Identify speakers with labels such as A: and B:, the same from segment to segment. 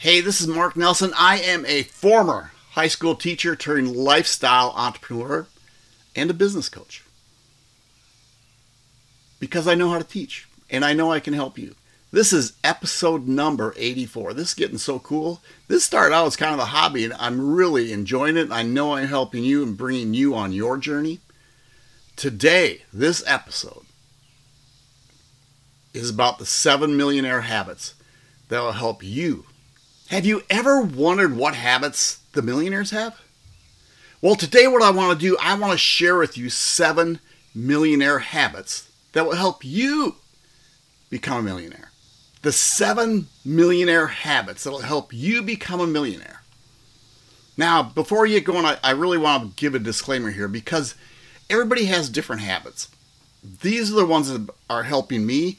A: Hey, this is Mark Nelson. I am a former high school teacher turned lifestyle entrepreneur and a business coach. Because I know how to teach and I know I can help you. This is episode number 84. This is getting so cool. This started out as kind of a hobby and I'm really enjoying it. I know I'm helping you and bringing you on your journey. Today, this episode is about the seven millionaire habits that will help you. Have you ever wondered what habits the millionaires have? Well, today, what I want to do, I want to share with you seven millionaire habits that will help you become a millionaire. The seven millionaire habits that will help you become a millionaire. Now, before you go on, I, I really want to give a disclaimer here because everybody has different habits. These are the ones that are helping me,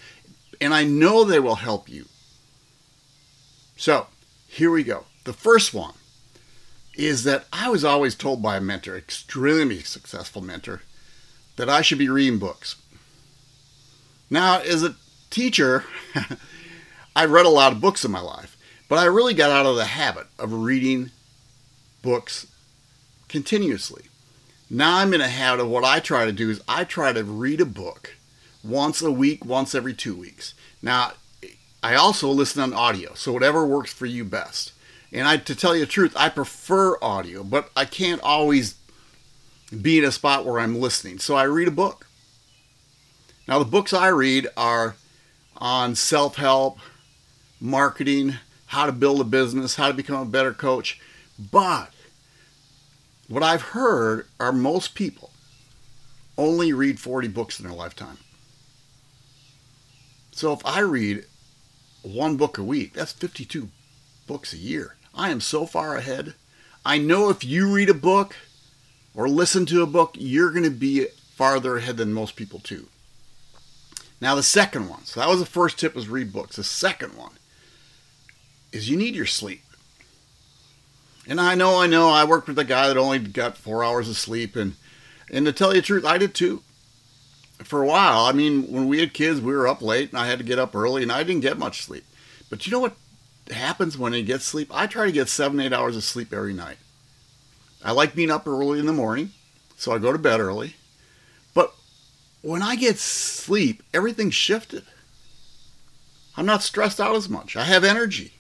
A: and I know they will help you. So, here we go. The first one is that I was always told by a mentor, extremely successful mentor, that I should be reading books. Now, as a teacher, I've read a lot of books in my life, but I really got out of the habit of reading books continuously. Now I'm in a habit of what I try to do is I try to read a book once a week, once every two weeks. Now, I also listen on audio, so whatever works for you best. And I, to tell you the truth, I prefer audio, but I can't always be in a spot where I'm listening. So I read a book. Now, the books I read are on self help, marketing, how to build a business, how to become a better coach. But what I've heard are most people only read 40 books in their lifetime. So if I read one book a week, that's 52 books a year. I am so far ahead. I know if you read a book or listen to a book, you're going to be farther ahead than most people too. Now the second one, so that was the first tip was read books. The second one is you need your sleep. And I know, I know, I worked with a guy that only got four hours of sleep, and and to tell you the truth, I did too. For a while, I mean, when we had kids, we were up late, and I had to get up early, and I didn't get much sleep. But you know what happens when I get sleep? I try to get seven, eight hours of sleep every night. I like being up early in the morning, so I go to bed early. But when I get sleep, everything's shifted. I'm not stressed out as much. I have energy.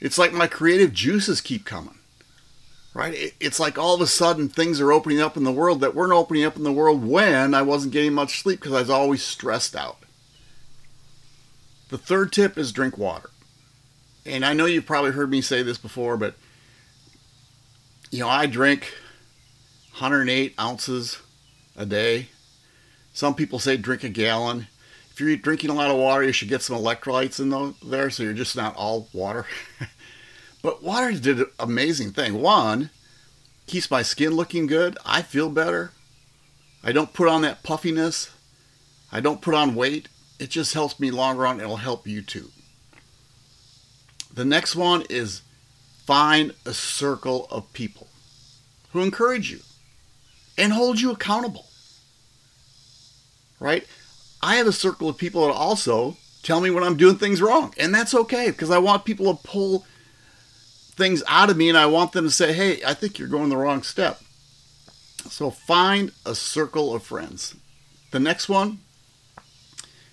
A: It's like my creative juices keep coming. Right? It's like all of a sudden things are opening up in the world that weren't opening up in the world when I wasn't getting much sleep because I was always stressed out. The third tip is drink water and I know you've probably heard me say this before, but you know, I drink 108 ounces a day. Some people say drink a gallon. If you're drinking a lot of water, you should get some electrolytes in there so you're just not all water. but water did an amazing thing. One, keeps my skin looking good. I feel better. I don't put on that puffiness. I don't put on weight. It just helps me longer on. It'll help you too. The next one is find a circle of people who encourage you and hold you accountable. Right? I have a circle of people that also tell me when I'm doing things wrong, and that's okay because I want people to pull things out of me and I want them to say, hey, I think you're going the wrong step. So find a circle of friends. The next one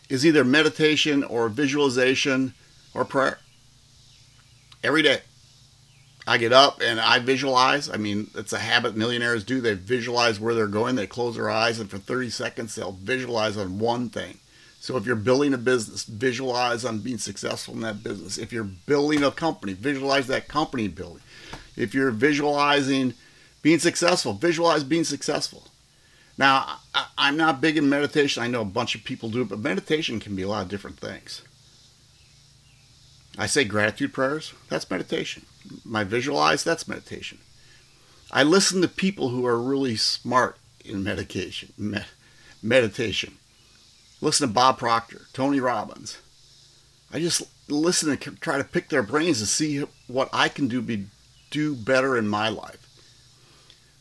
A: is either meditation or visualization or prayer every day. I get up and I visualize. I mean, it's a habit millionaires do. They visualize where they're going. They close their eyes, and for 30 seconds, they'll visualize on one thing. So if you're building a business, visualize on being successful in that business. If you're building a company, visualize that company building. If you're visualizing being successful, visualize being successful. Now, I'm not big in meditation. I know a bunch of people do it, but meditation can be a lot of different things. I say gratitude prayers, that's meditation. My visualize, that's meditation. I listen to people who are really smart in medication, me, meditation. Listen to Bob Proctor, Tony Robbins. I just listen and try to pick their brains to see what I can do be do better in my life.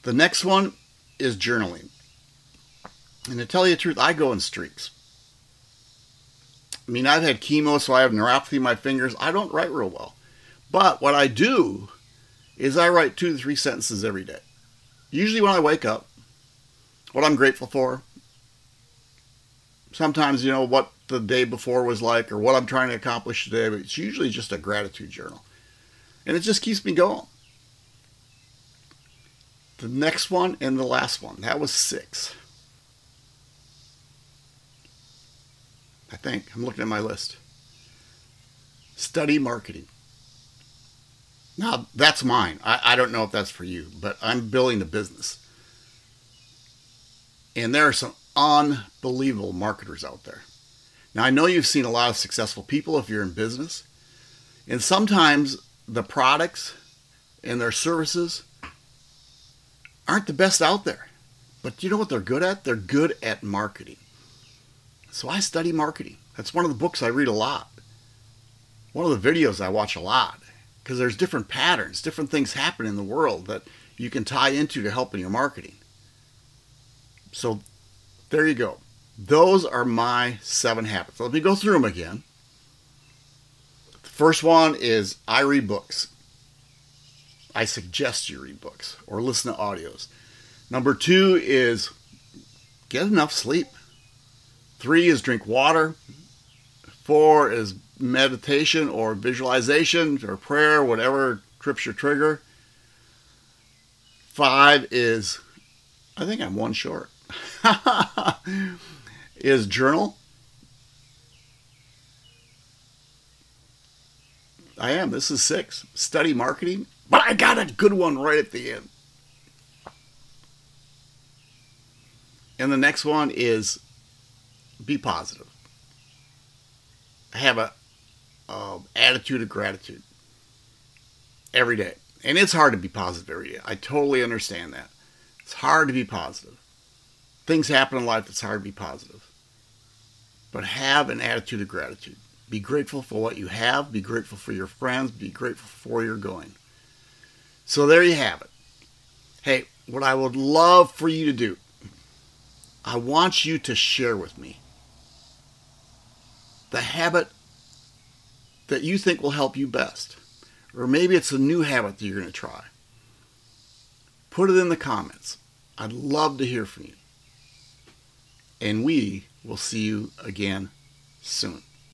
A: The next one is journaling. And to tell you the truth, I go in streaks. I mean, I've had chemo, so I have neuropathy in my fingers. I don't write real well. But what I do is I write two to three sentences every day. Usually when I wake up, what I'm grateful for. Sometimes, you know, what the day before was like or what I'm trying to accomplish today, but it's usually just a gratitude journal. And it just keeps me going. The next one and the last one, that was six. I think. I'm looking at my list. Study marketing. Now, that's mine. I, I don't know if that's for you, but I'm building a business. And there are some unbelievable marketers out there. Now, I know you've seen a lot of successful people if you're in business, and sometimes the products and their services aren't the best out there. But you know what they're good at? They're good at marketing. So I study marketing. That's one of the books I read a lot. One of the videos I watch a lot because there's different patterns, different things happen in the world that you can tie into to help in your marketing. So there you go. Those are my seven habits. Let me go through them again. The first one is I read books. I suggest you read books or listen to audios. Number two is get enough sleep. Three is drink water. Four is meditation or visualization or prayer, whatever trips your trigger. Five is, I think I'm one short, is journal. I am. This is six. Study marketing. But I got a good one right at the end. And the next one is be positive. Have a, a attitude of gratitude every day. And it's hard to be positive every day. I totally understand that. It's hard to be positive. Things happen in life that's hard to be positive. But have an attitude of gratitude. Be grateful for what you have. Be grateful for your friends. Be grateful for where you're going. So there you have it. Hey, what I would love for you to do, I want you to share with me the habit that you think will help you best. Or maybe it's a new habit that you're going to try. Put it in the comments. I'd love to hear from you. And we will see you again soon.